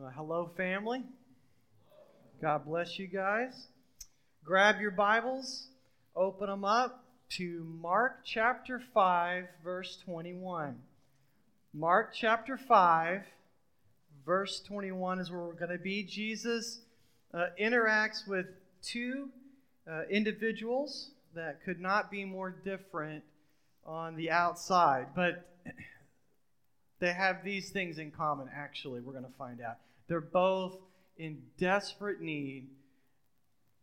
Well, hello, family. God bless you guys. Grab your Bibles, open them up to Mark chapter 5, verse 21. Mark chapter 5, verse 21 is where we're going to be. Jesus uh, interacts with two uh, individuals that could not be more different on the outside, but they have these things in common, actually, we're going to find out. They're both in desperate need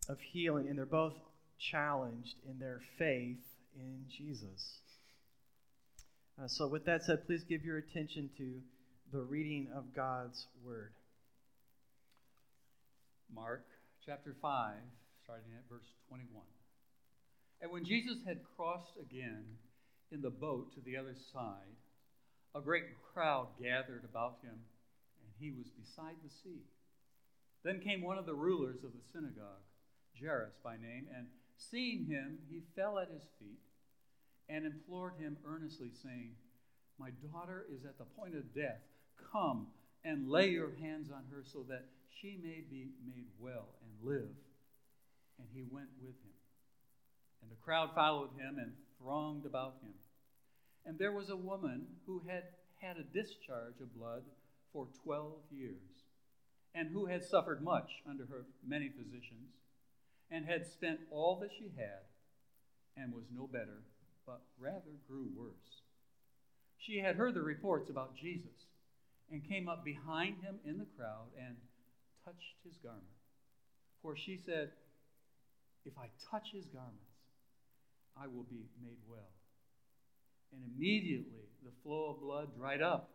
of healing, and they're both challenged in their faith in Jesus. Uh, so, with that said, please give your attention to the reading of God's Word. Mark chapter 5, starting at verse 21. And when Jesus had crossed again in the boat to the other side, a great crowd gathered about him, he was beside the sea. Then came one of the rulers of the synagogue, Jairus by name, and seeing him, he fell at his feet and implored him earnestly, saying, My daughter is at the point of death. Come and lay your hands on her so that she may be made well and live. And he went with him. And the crowd followed him and thronged about him. And there was a woman who had had a discharge of blood for 12 years, and who had suffered much under her many physicians, and had spent all that she had, and was no better, but rather grew worse. She had heard the reports about Jesus, and came up behind him in the crowd and touched his garment. For she said, If I touch his garments, I will be made well. And immediately the flow of blood dried up,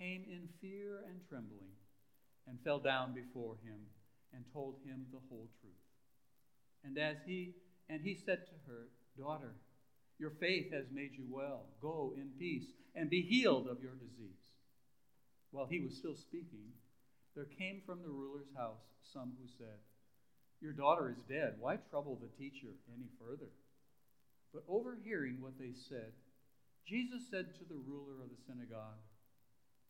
came in fear and trembling, and fell down before him and told him the whole truth. And as he and he said to her, Daughter, your faith has made you well. Go in peace and be healed of your disease. While he was still speaking, there came from the ruler's house some who said, Your daughter is dead. Why trouble the teacher any further? But overhearing what they said, Jesus said to the ruler of the synagogue,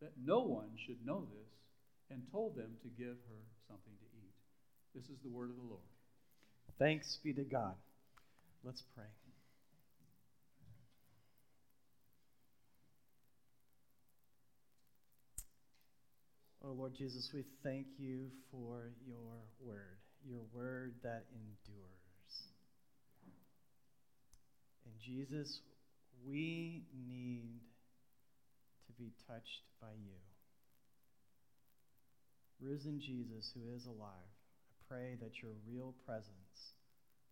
that no one should know this, and told them to give her something to eat. This is the word of the Lord. Thanks be to God. Let's pray. Oh Lord Jesus, we thank you for your word, your word that endures. And Jesus, we need be touched by you. Risen Jesus, who is alive, I pray that your real presence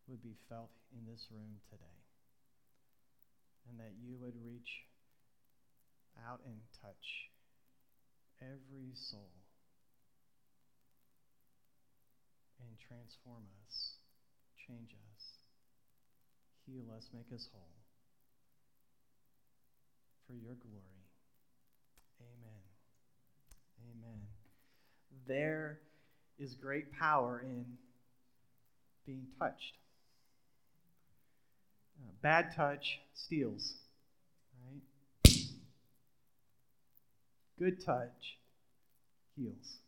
would be felt in this room today and that you would reach out and touch every soul and transform us, change us heal us, make us whole. For your glory. Amen. Amen. There is great power in being touched. Uh, bad touch steals, right? Good touch heals.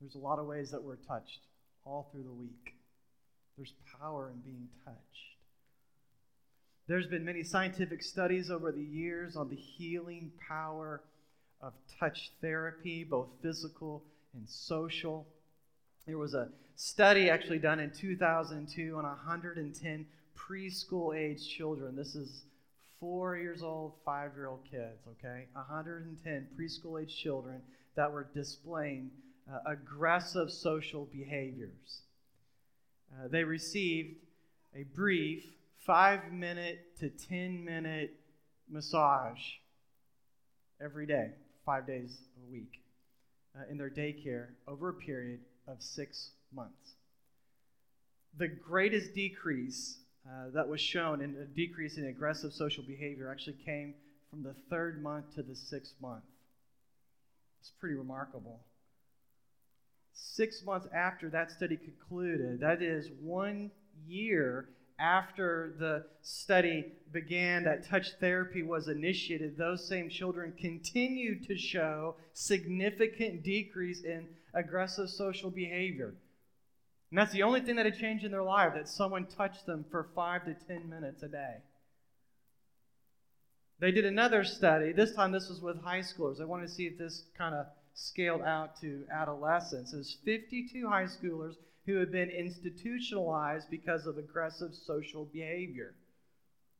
There's a lot of ways that we're touched all through the week. There's power in being touched. There's been many scientific studies over the years on the healing power of touch therapy, both physical and social. There was a study actually done in 2002 on 110 preschool age children. This is four years old, five year old kids, okay? 110 preschool age children that were displaying uh, aggressive social behaviors. Uh, they received a brief five minute to 10 minute massage every day, five days a week, uh, in their daycare over a period of six months. The greatest decrease uh, that was shown in a decrease in aggressive social behavior actually came from the third month to the sixth month. It's pretty remarkable. Six months after that study concluded, that is one year after the study began, that touch therapy was initiated, those same children continued to show significant decrease in aggressive social behavior. And that's the only thing that had changed in their life, that someone touched them for five to ten minutes a day. They did another study. This time, this was with high schoolers. They wanted to see if this kind of scaled out to adolescents. It was 52 high schoolers who had been institutionalized because of aggressive social behavior.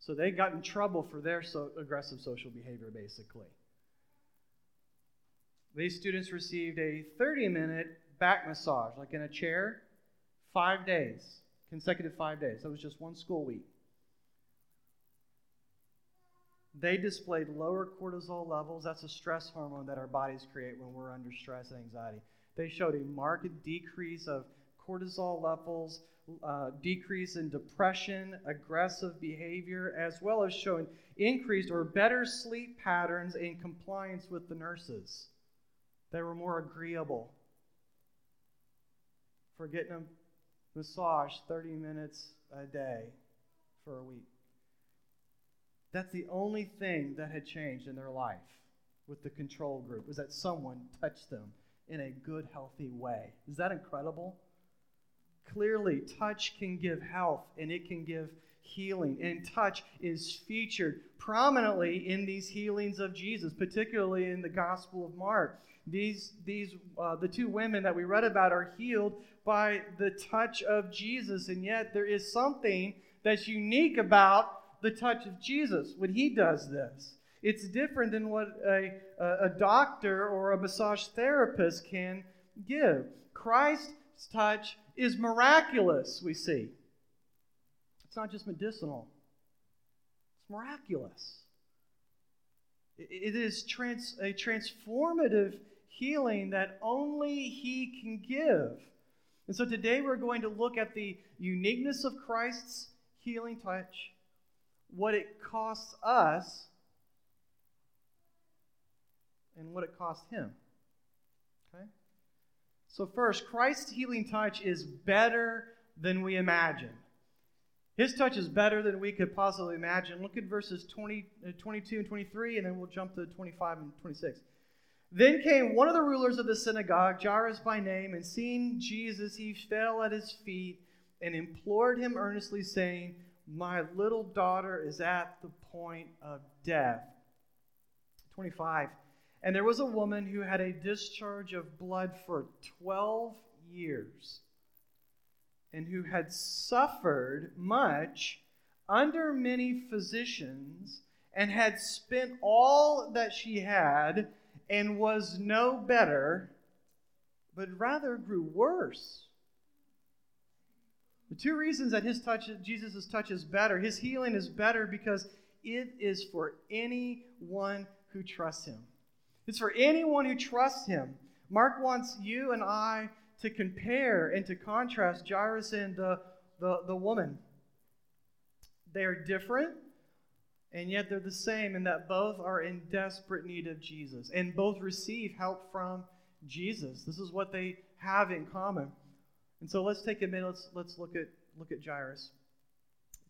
So they got in trouble for their so aggressive social behavior, basically. These students received a 30 minute back massage, like in a chair, five days, consecutive five days. That was just one school week. They displayed lower cortisol levels. That's a stress hormone that our bodies create when we're under stress and anxiety. They showed a marked decrease of cortisol levels, uh, decrease in depression, aggressive behavior, as well as showing increased or better sleep patterns in compliance with the nurses. They were more agreeable for getting a massage 30 minutes a day for a week. That's the only thing that had changed in their life with the control group was that someone touched them in a good, healthy way. Is that incredible? Clearly, touch can give health and it can give healing. And touch is featured prominently in these healings of Jesus, particularly in the Gospel of Mark. These, these uh, the two women that we read about are healed by the touch of Jesus, and yet there is something that's unique about the touch of Jesus when he does this. It's different than what a, a doctor or a massage therapist can give. Christ's touch is miraculous, we see. It's not just medicinal, it's miraculous. It is trans, a transformative healing that only He can give. And so today we're going to look at the uniqueness of Christ's healing touch, what it costs us, and what it cost Him. So, first, Christ's healing touch is better than we imagine. His touch is better than we could possibly imagine. Look at verses 20, uh, 22 and 23, and then we'll jump to 25 and 26. Then came one of the rulers of the synagogue, Jairus by name, and seeing Jesus, he fell at his feet and implored him earnestly, saying, My little daughter is at the point of death. 25. And there was a woman who had a discharge of blood for 12 years and who had suffered much under many physicians and had spent all that she had and was no better, but rather grew worse. The two reasons that his touch, Jesus' touch is better, his healing is better because it is for anyone who trusts him. It's for anyone who trusts him. Mark wants you and I to compare and to contrast Jairus and the, the, the woman. They are different, and yet they're the same in that both are in desperate need of Jesus and both receive help from Jesus. This is what they have in common. And so let's take a minute. Let's, let's look at look at Jairus.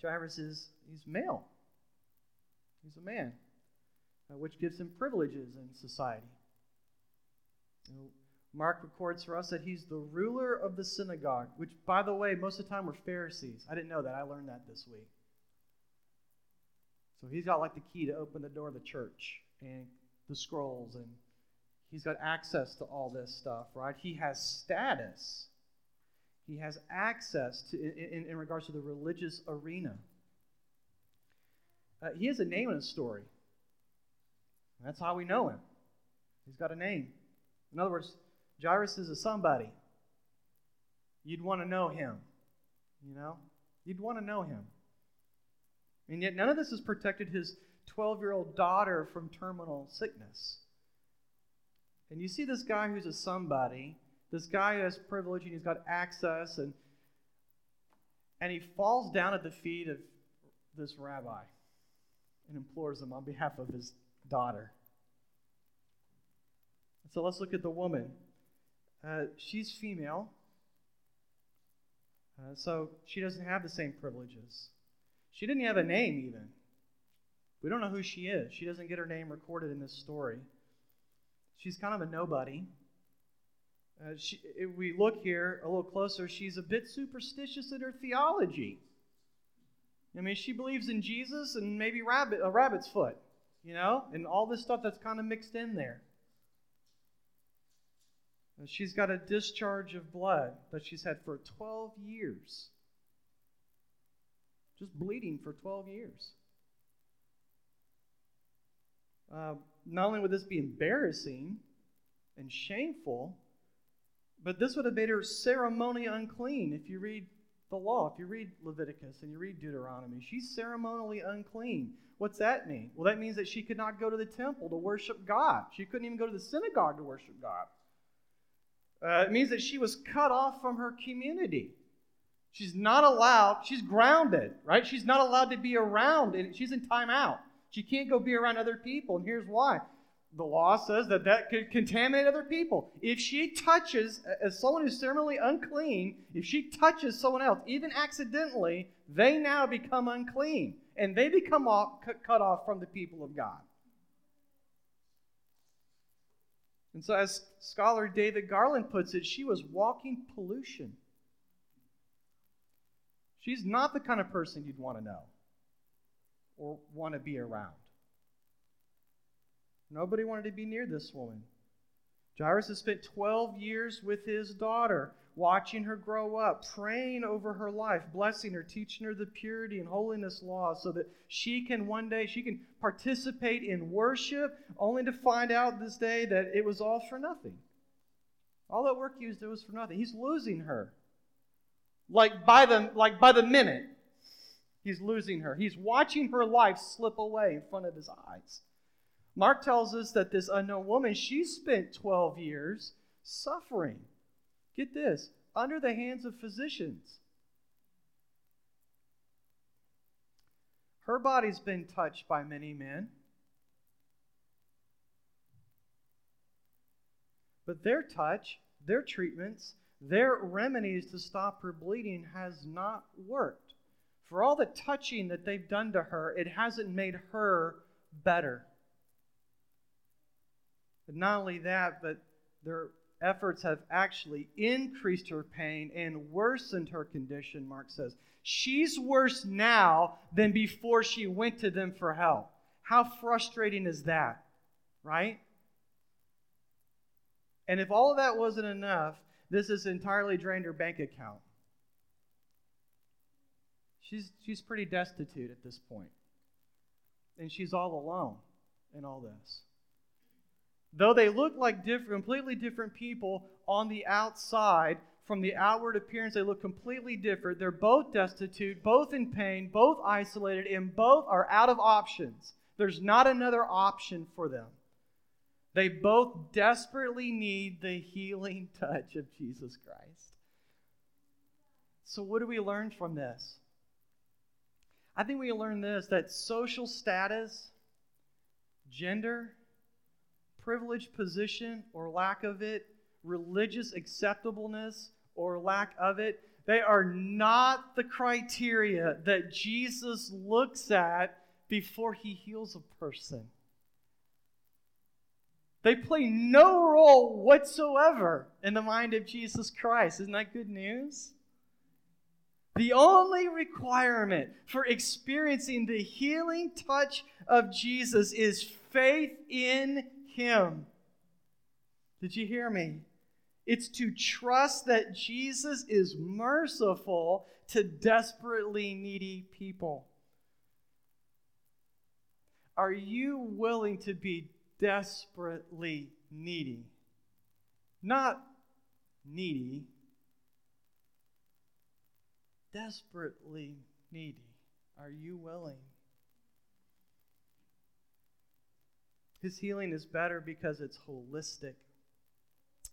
Jairus is he's male. He's a man, which gives him privileges in society. You know, Mark records for us that he's the ruler of the synagogue, which, by the way, most of the time were Pharisees. I didn't know that. I learned that this week. So he's got like the key to open the door of the church and the scrolls, and he's got access to all this stuff, right? He has status. He has access to in, in regards to the religious arena. Uh, he has a name and a story. That's how we know him. He's got a name. In other words, Jairus is a somebody. You'd want to know him. You know? You'd want to know him. And yet, none of this has protected his 12 year old daughter from terminal sickness. And you see this guy who's a somebody, this guy who has privilege and he's got access, and, and he falls down at the feet of this rabbi and implores him on behalf of his daughter. So let's look at the woman. Uh, she's female, uh, so she doesn't have the same privileges. She didn't have a name, even. We don't know who she is. She doesn't get her name recorded in this story. She's kind of a nobody. Uh, she, if we look here a little closer, she's a bit superstitious in her theology. I mean, she believes in Jesus and maybe rabbit, a rabbit's foot, you know, and all this stuff that's kind of mixed in there. She's got a discharge of blood that she's had for 12 years. Just bleeding for 12 years. Uh, not only would this be embarrassing and shameful, but this would have made her ceremonially unclean. If you read the law, if you read Leviticus and you read Deuteronomy, she's ceremonially unclean. What's that mean? Well, that means that she could not go to the temple to worship God. She couldn't even go to the synagogue to worship God. Uh, it means that she was cut off from her community. She's not allowed, she's grounded, right? She's not allowed to be around, and she's in timeout. She can't go be around other people, and here's why. The law says that that could contaminate other people. If she touches, as someone who's ceremonially unclean, if she touches someone else, even accidentally, they now become unclean, and they become off, cut off from the people of God. And so, as scholar David Garland puts it, she was walking pollution. She's not the kind of person you'd want to know or want to be around. Nobody wanted to be near this woman. Jairus has spent 12 years with his daughter watching her grow up, praying over her life, blessing her, teaching her the purity and holiness laws so that she can one day she can participate in worship only to find out this day that it was all for nothing. All that work he was doing was for nothing. He's losing her. Like by the like by the minute, he's losing her. He's watching her life slip away in front of his eyes. Mark tells us that this unknown woman, she spent 12 years suffering Get this under the hands of physicians. Her body's been touched by many men. But their touch, their treatments, their remedies to stop her bleeding has not worked. For all the touching that they've done to her, it hasn't made her better. But not only that, but their efforts have actually increased her pain and worsened her condition, Mark says. She's worse now than before she went to them for help. How frustrating is that, right? And if all of that wasn't enough, this has entirely drained her bank account. She's, she's pretty destitute at this point. And she's all alone in all this. Though they look like completely different people on the outside, from the outward appearance, they look completely different. They're both destitute, both in pain, both isolated, and both are out of options. There's not another option for them. They both desperately need the healing touch of Jesus Christ. So, what do we learn from this? I think we learn this that social status, gender, privileged position or lack of it, religious acceptableness or lack of it, they are not the criteria that Jesus looks at before he heals a person. They play no role whatsoever in the mind of Jesus Christ. Isn't that good news? The only requirement for experiencing the healing touch of Jesus is faith in Him. Did you hear me? It's to trust that Jesus is merciful to desperately needy people. Are you willing to be desperately needy? Not needy, desperately needy. Are you willing? His healing is better because it's holistic.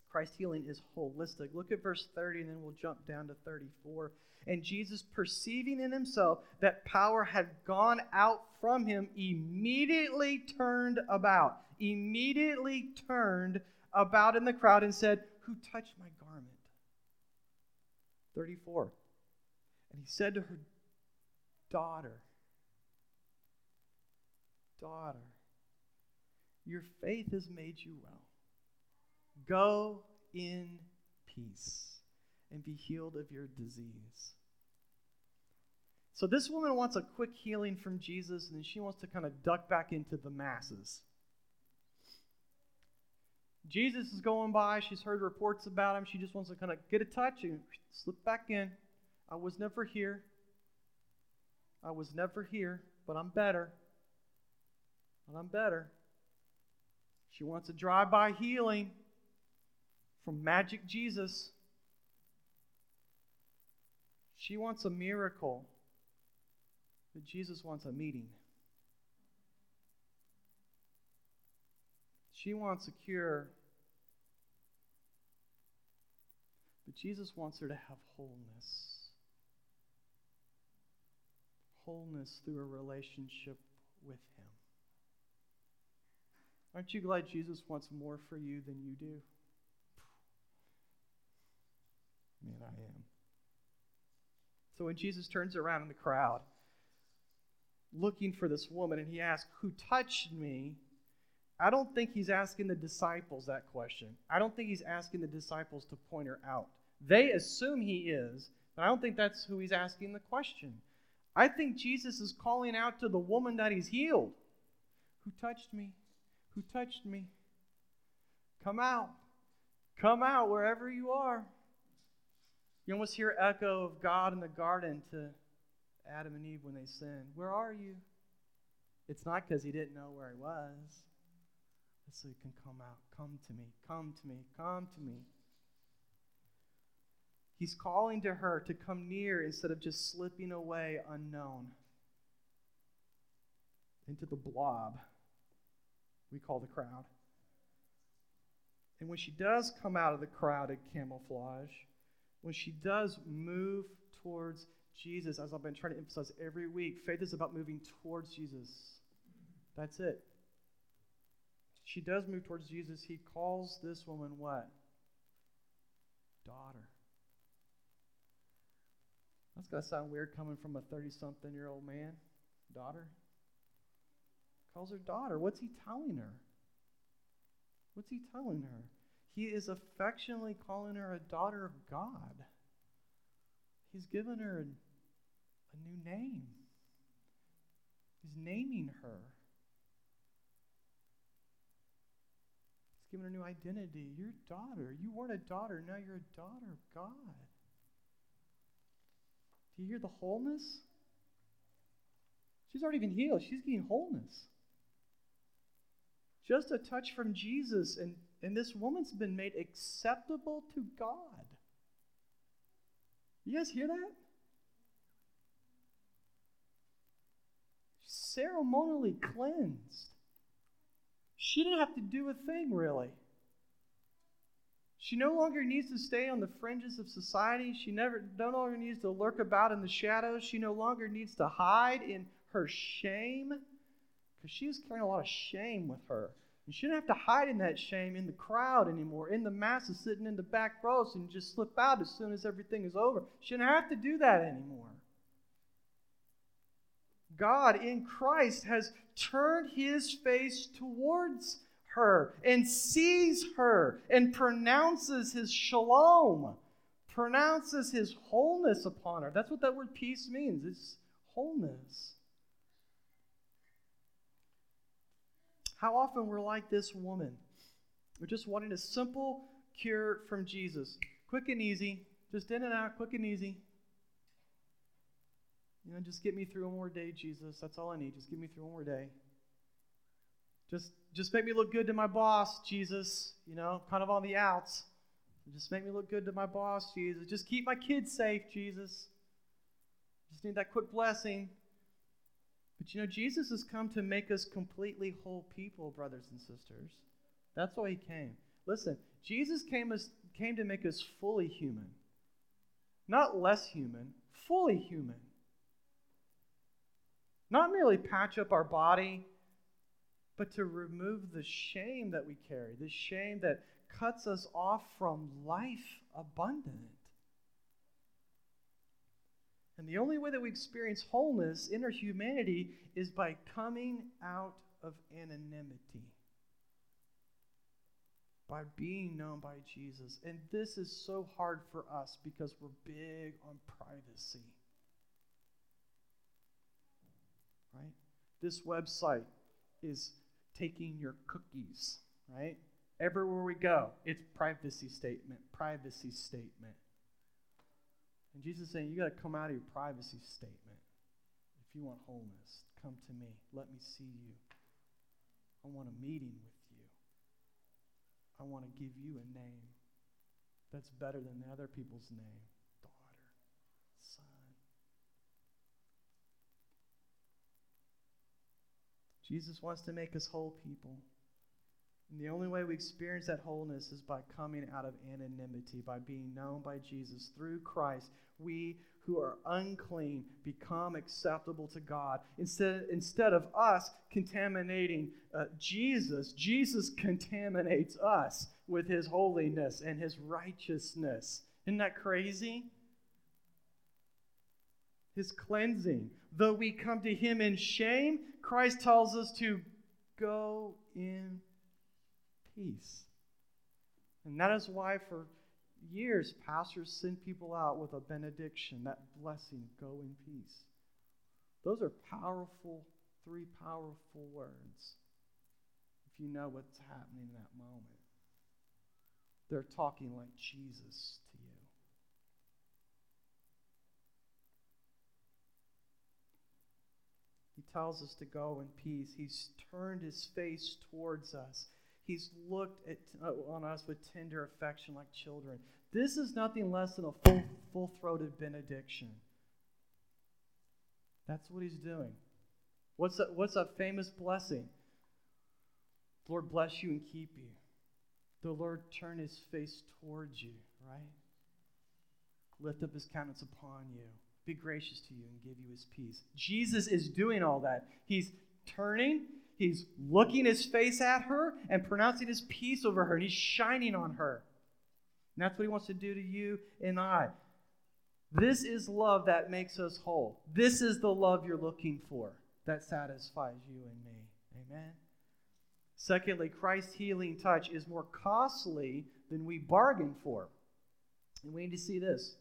Christ's healing is holistic. Look at verse 30, and then we'll jump down to 34. And Jesus, perceiving in himself that power had gone out from him, immediately turned about. Immediately turned about in the crowd and said, Who touched my garment? 34. And he said to her, Daughter, daughter, your faith has made you well. Go in peace and be healed of your disease. So, this woman wants a quick healing from Jesus, and she wants to kind of duck back into the masses. Jesus is going by. She's heard reports about him. She just wants to kind of get a touch and slip back in. I was never here. I was never here, but I'm better. But I'm better. She wants a drive by healing from Magic Jesus. She wants a miracle, but Jesus wants a meeting. She wants a cure, but Jesus wants her to have wholeness. Wholeness through a relationship with Him. Aren't you glad Jesus wants more for you than you do? Man, I am. So when Jesus turns around in the crowd, looking for this woman, and he asks, Who touched me? I don't think he's asking the disciples that question. I don't think he's asking the disciples to point her out. They assume he is, but I don't think that's who he's asking the question. I think Jesus is calling out to the woman that he's healed. Who touched me? Who touched me? Come out. Come out wherever you are. You almost hear echo of God in the garden to Adam and Eve when they sinned. Where are you? It's not because he didn't know where he was. It's so he can come out. Come to me. Come to me. Come to me. He's calling to her to come near instead of just slipping away unknown into the blob we call the crowd. And when she does come out of the crowded camouflage, when she does move towards Jesus, as I've been trying to emphasize every week, faith is about moving towards Jesus. That's it. She does move towards Jesus. He calls this woman what? Daughter. That's going to sound weird coming from a 30 something year old man. Daughter. Calls her daughter. What's he telling her? What's he telling her? He is affectionately calling her a daughter of God. He's given her a new name. He's naming her. He's given her a new identity. You're daughter. You weren't a daughter, now you're a daughter of God. Do you hear the wholeness? She's already been healed. She's getting wholeness. Just a touch from Jesus, and, and this woman's been made acceptable to God. You guys hear that? Ceremonially cleansed. She didn't have to do a thing, really. She no longer needs to stay on the fringes of society. She never, no longer needs to lurk about in the shadows. She no longer needs to hide in her shame because she was carrying a lot of shame with her She shouldn't have to hide in that shame in the crowd anymore, in the masses, sitting in the back rows, and just slip out as soon as everything is over. She shouldn't have to do that anymore. God in Christ has turned his face towards her and sees her and pronounces his shalom, pronounces his wholeness upon her. That's what that word peace means. It's wholeness. How often we're like this woman. We're just wanting a simple cure from Jesus. Quick and easy. Just in and out, quick and easy. You know, just get me through one more day, Jesus. That's all I need. Just get me through one more day. Just just make me look good to my boss, Jesus. You know, kind of on the outs. Just make me look good to my boss, Jesus. Just keep my kids safe, Jesus. Just need that quick blessing. But you know, Jesus has come to make us completely whole people, brothers and sisters. That's why he came. Listen, Jesus came, as, came to make us fully human. Not less human, fully human. Not merely patch up our body, but to remove the shame that we carry, the shame that cuts us off from life abundant. And the only way that we experience wholeness in our humanity is by coming out of anonymity, by being known by Jesus. And this is so hard for us because we're big on privacy. Right? This website is taking your cookies, right? Everywhere we go, it's privacy statement, privacy statement. And Jesus is saying, you got to come out of your privacy statement. If you want wholeness, come to me. Let me see you. I want a meeting with you. I want to give you a name that's better than the other people's name daughter, son. Jesus wants to make us whole people. And the only way we experience that wholeness is by coming out of anonymity, by being known by Jesus through Christ. We who are unclean become acceptable to God. Instead, instead of us contaminating uh, Jesus, Jesus contaminates us with his holiness and his righteousness. Isn't that crazy? His cleansing. Though we come to him in shame, Christ tells us to go in peace. And that is why, for years, pastors send people out with a benediction, that blessing, go in peace. Those are powerful, three powerful words if you know what's happening in that moment. They're talking like Jesus to you. He tells us to go in peace. He's turned his face towards us. He's looked at, uh, on us with tender affection like children. This is nothing less than a full, full-throated benediction. That's what he's doing. What's that, what's that famous blessing? The Lord bless you and keep you. The Lord turn his face towards you, right? Lift up his countenance upon you. Be gracious to you and give you his peace. Jesus is doing all that. He's turning He's looking his face at her and pronouncing his peace over her, and he's shining on her. And that's what he wants to do to you and I. This is love that makes us whole. This is the love you're looking for that satisfies you and me. Amen. Secondly, Christ's healing touch is more costly than we bargain for. And we need to see this.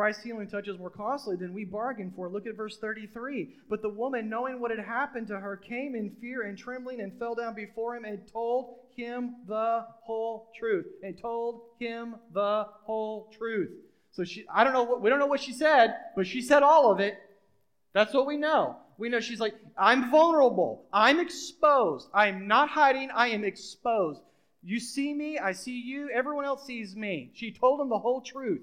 Christ's healing touch is more costly than we bargained for. Look at verse 33. But the woman, knowing what had happened to her, came in fear and trembling and fell down before him and told him the whole truth. And told him the whole truth. So she, I don't know what, we don't know what she said, but she said all of it. That's what we know. We know she's like, I'm vulnerable. I'm exposed. I'm not hiding. I am exposed. You see me. I see you. Everyone else sees me. She told him the whole truth.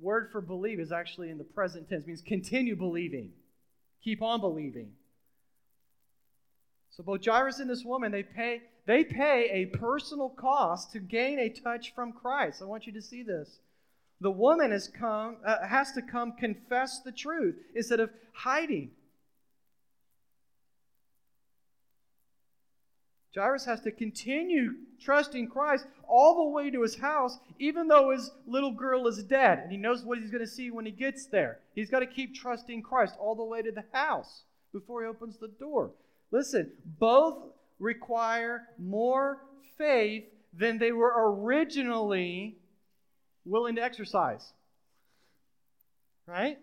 word for believe is actually in the present tense, it means continue believing, keep on believing. So both Jairus and this woman, they pay, they pay a personal cost to gain a touch from Christ. I want you to see this. The woman has come, uh, has to come confess the truth instead of hiding. Jairus has to continue trusting Christ all the way to his house, even though his little girl is dead. And he knows what he's going to see when he gets there. He's got to keep trusting Christ all the way to the house before he opens the door. Listen, both require more faith than they were originally willing to exercise. Right?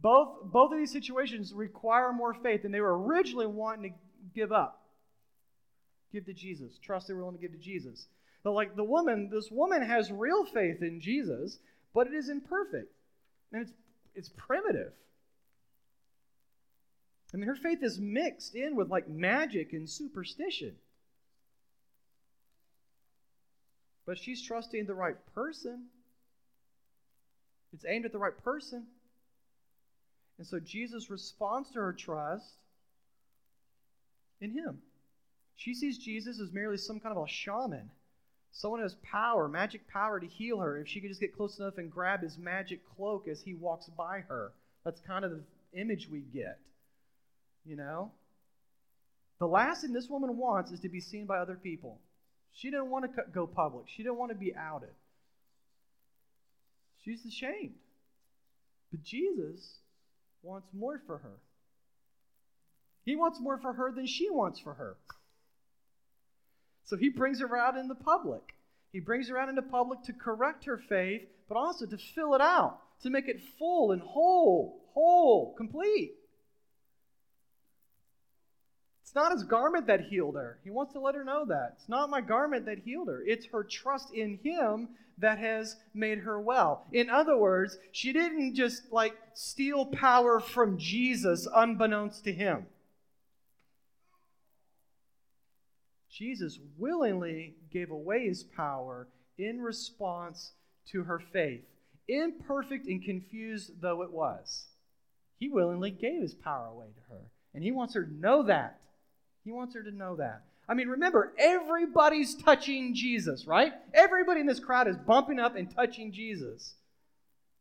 Both, both of these situations require more faith than they were originally wanting to give up. Give to Jesus. Trust they're willing to give to Jesus. But like the woman, this woman has real faith in Jesus, but it is imperfect. And it's it's primitive. I mean, her faith is mixed in with like magic and superstition. But she's trusting the right person. It's aimed at the right person. And so Jesus responds to her trust in him. She sees Jesus as merely some kind of a shaman, someone who has power, magic power to heal her. If she could just get close enough and grab his magic cloak as he walks by her, that's kind of the image we get. You know? The last thing this woman wants is to be seen by other people. She didn't want to go public, she didn't want to be outed. She's ashamed. But Jesus wants more for her. He wants more for her than she wants for her. So he brings her out in the public. He brings her out into public to correct her faith, but also to fill it out, to make it full and whole, whole, complete. It's not his garment that healed her. He wants to let her know that. It's not my garment that healed her. It's her trust in him that has made her well. In other words, she didn't just like steal power from Jesus unbeknownst to him. Jesus willingly gave away his power in response to her faith, imperfect and confused though it was. He willingly gave his power away to her. And he wants her to know that. He wants her to know that. I mean, remember, everybody's touching Jesus, right? Everybody in this crowd is bumping up and touching Jesus.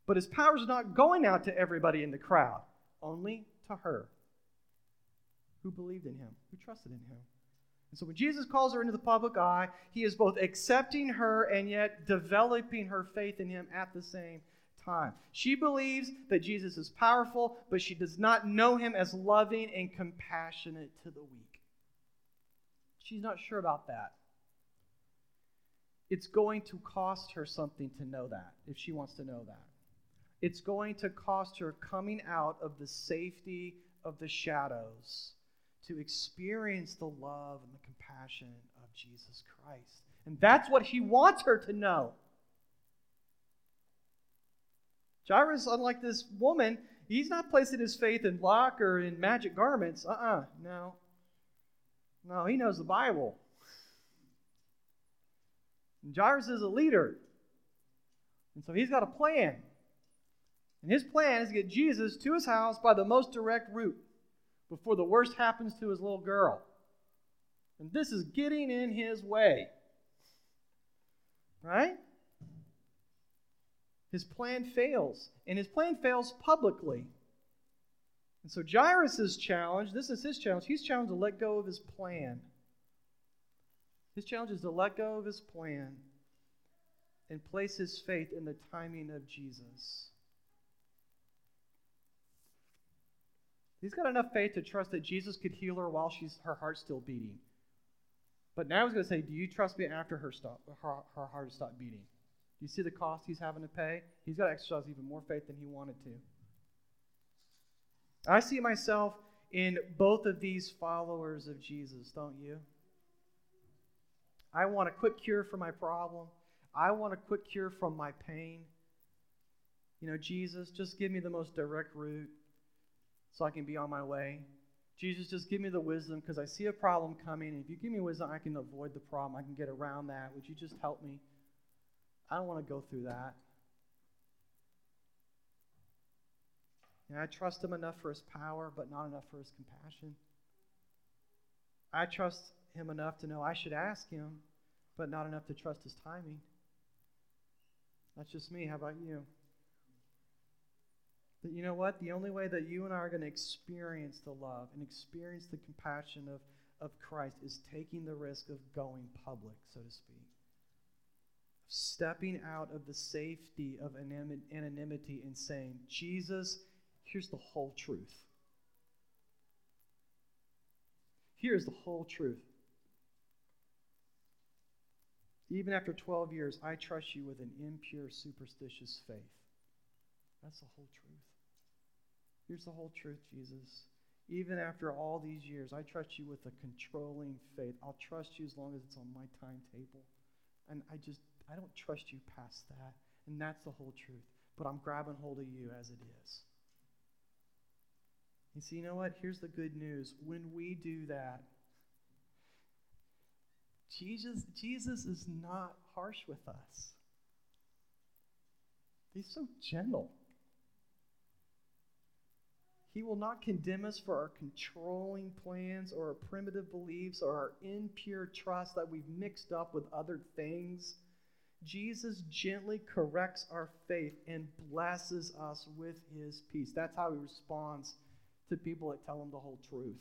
But his power is not going out to everybody in the crowd, only to her who believed in him, who trusted in him. And so when Jesus calls her into the public eye, he is both accepting her and yet developing her faith in him at the same time. She believes that Jesus is powerful, but she does not know him as loving and compassionate to the weak. She's not sure about that. It's going to cost her something to know that, if she wants to know that. It's going to cost her coming out of the safety of the shadows to experience the love and the compassion of Jesus Christ. And that's what he wants her to know. Jairus, unlike this woman, he's not placing his faith in luck or in magic garments. Uh uh-uh, uh no. No, he knows the Bible. And Jairus is a leader. And so he's got a plan. And his plan is to get Jesus to his house by the most direct route before the worst happens to his little girl. And this is getting in his way. Right? His plan fails, and his plan fails publicly. And so Jairus' challenge, this is his challenge, he's challenged to let go of his plan. His challenge is to let go of his plan and place his faith in the timing of Jesus. He's got enough faith to trust that Jesus could heal her while she's her heart's still beating. But now he's going to say, Do you trust me after her, stop, her, her heart has stopped beating? Do you see the cost he's having to pay? He's got to exercise even more faith than he wanted to. I see myself in both of these followers of Jesus, don't you? I want a quick cure for my problem. I want a quick cure from my pain. You know, Jesus, just give me the most direct route so I can be on my way. Jesus, just give me the wisdom because I see a problem coming. And If you give me wisdom, I can avoid the problem. I can get around that. Would you just help me? I don't want to go through that. And I trust him enough for his power, but not enough for his compassion. I trust him enough to know I should ask him, but not enough to trust his timing. That's just me. How about you? But you know what? The only way that you and I are going to experience the love and experience the compassion of, of Christ is taking the risk of going public, so to speak. Stepping out of the safety of anonymity and saying, Jesus, here's the whole truth. Here's the whole truth. Even after 12 years, I trust you with an impure, superstitious faith. That's the whole truth. Here's the whole truth, Jesus. Even after all these years, I trust you with a controlling faith. I'll trust you as long as it's on my timetable. And I just, I don't trust you past that. And that's the whole truth. But I'm grabbing hold of you as it is. You see, you know what? Here's the good news. When we do that, Jesus, Jesus is not harsh with us. He's so gentle. He will not condemn us for our controlling plans or our primitive beliefs or our impure trust that we've mixed up with other things. Jesus gently corrects our faith and blesses us with his peace. That's how he responds to people that tell him the whole truth.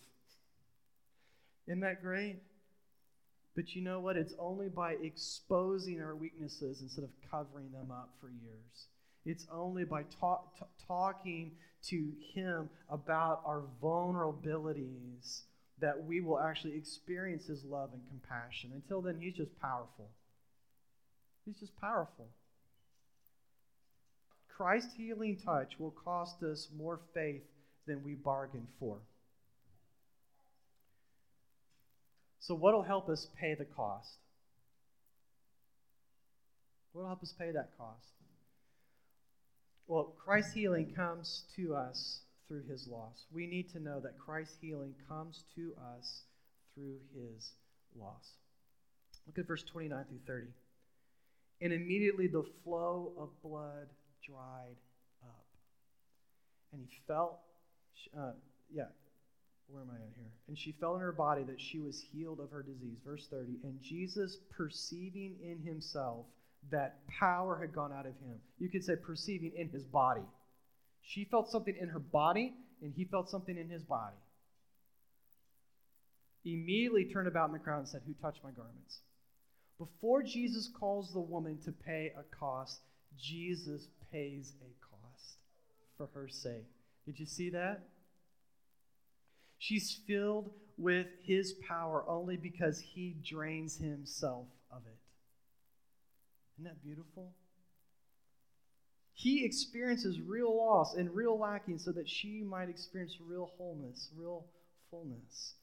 Isn't that great? But you know what? It's only by exposing our weaknesses instead of covering them up for years. It's only by t- talking to Him about our vulnerabilities that we will actually experience His love and compassion. Until then, He's just powerful. He's just powerful. Christ's healing touch will cost us more faith than we bargained for. So, what will help us pay the cost? What will help us pay that cost? Well, Christ's healing comes to us through his loss. We need to know that Christ's healing comes to us through his loss. Look at verse 29 through 30. And immediately the flow of blood dried up. And he felt, uh, yeah, where am I at here? And she felt in her body that she was healed of her disease. Verse 30. And Jesus, perceiving in himself that power had gone out of him. You could say perceiving in his body. She felt something in her body, and he felt something in his body. Immediately turned about in the crowd and said, Who touched my garments? Before Jesus calls the woman to pay a cost, Jesus pays a cost for her sake. Did you see that? She's filled with his power only because he drains himself of it. Isn't that beautiful? He experiences real loss and real lacking so that she might experience real wholeness, real fullness.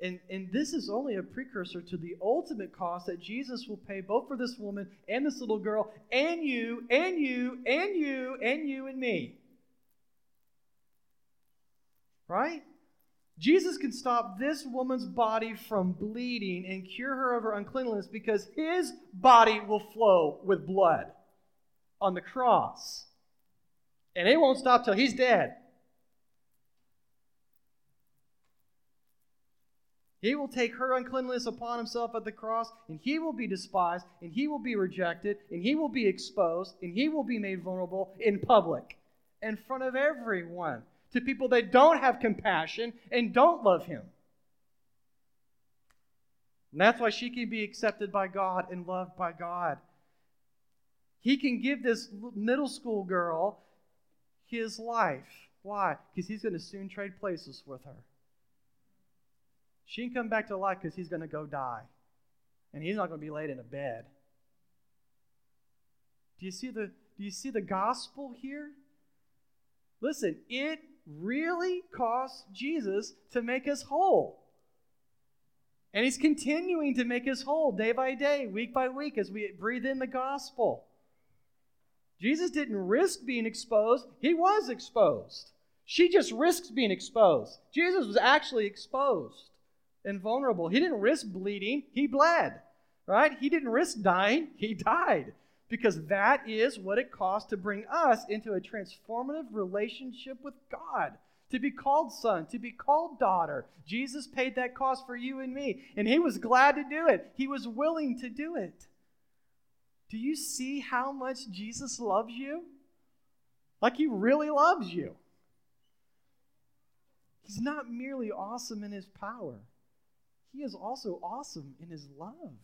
And, and this is only a precursor to the ultimate cost that Jesus will pay both for this woman and this little girl, and you, and you, and you, and you, and me. Right? Jesus can stop this woman's body from bleeding and cure her of her uncleanliness because his body will flow with blood on the cross. And it won't stop till he's dead. He will take her uncleanliness upon himself at the cross, and he will be despised, and he will be rejected, and he will be exposed, and he will be made vulnerable in public, in front of everyone to people that don't have compassion and don't love Him. And that's why she can be accepted by God and loved by God. He can give this middle school girl his life. Why? Because he's going to soon trade places with her. She can come back to life because he's going to go die. And he's not going to be laid in a bed. Do you see the do you see the gospel here? Listen, it really cost Jesus to make us whole. And he's continuing to make us whole day by day, week by week, as we breathe in the gospel. Jesus didn't risk being exposed, he was exposed. She just risks being exposed. Jesus was actually exposed and vulnerable. He didn't risk bleeding, he bled, right? He didn't risk dying, he died. Because that is what it costs to bring us into a transformative relationship with God to be called son, to be called daughter. Jesus paid that cost for you and me, and he was glad to do it. He was willing to do it. Do you see how much Jesus loves you? Like he really loves you. He's not merely awesome in his power, he is also awesome in his love.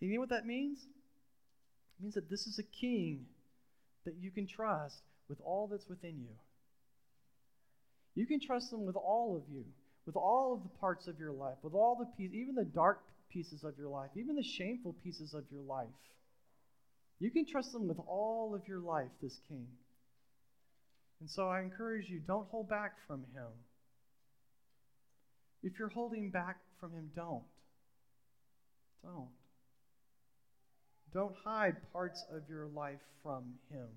You know what that means? It means that this is a king that you can trust with all that's within you. You can trust Him with all of you, with all of the parts of your life, with all the pieces, even the dark pieces of your life, even the shameful pieces of your life. You can trust Him with all of your life, this King. And so I encourage you don't hold back from Him. If you're holding back from Him, don't. Don't. Don't hide parts of your life from Him.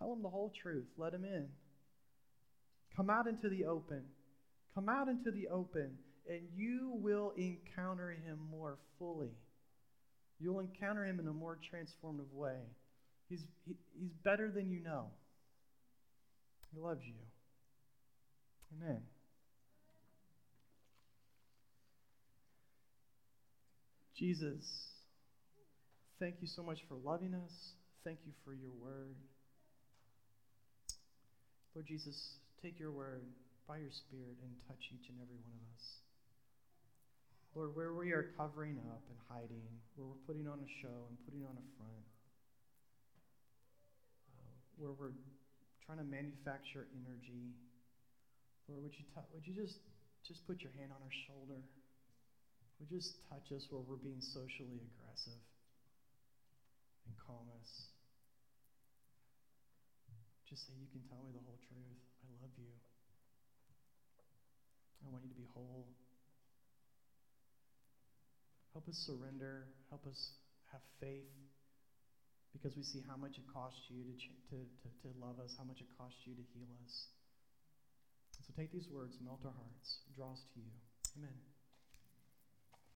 Tell him the whole truth. Let him in. Come out into the open. Come out into the open, and you will encounter him more fully. You'll encounter him in a more transformative way. He's, he, he's better than you know. He loves you. Amen. Jesus, thank you so much for loving us. Thank you for your word. Lord Jesus, take your word by your Spirit and touch each and every one of us. Lord, where we are covering up and hiding, where we're putting on a show and putting on a front, uh, where we're trying to manufacture energy, Lord, would you, t- would you just, just put your hand on our shoulder? Would just touch us where we're being socially aggressive and calm us? Just say, You can tell me the whole truth. I love you. I want you to be whole. Help us surrender. Help us have faith because we see how much it cost you to, to, to, to love us, how much it cost you to heal us. So take these words, melt our hearts, draw us to you. Amen.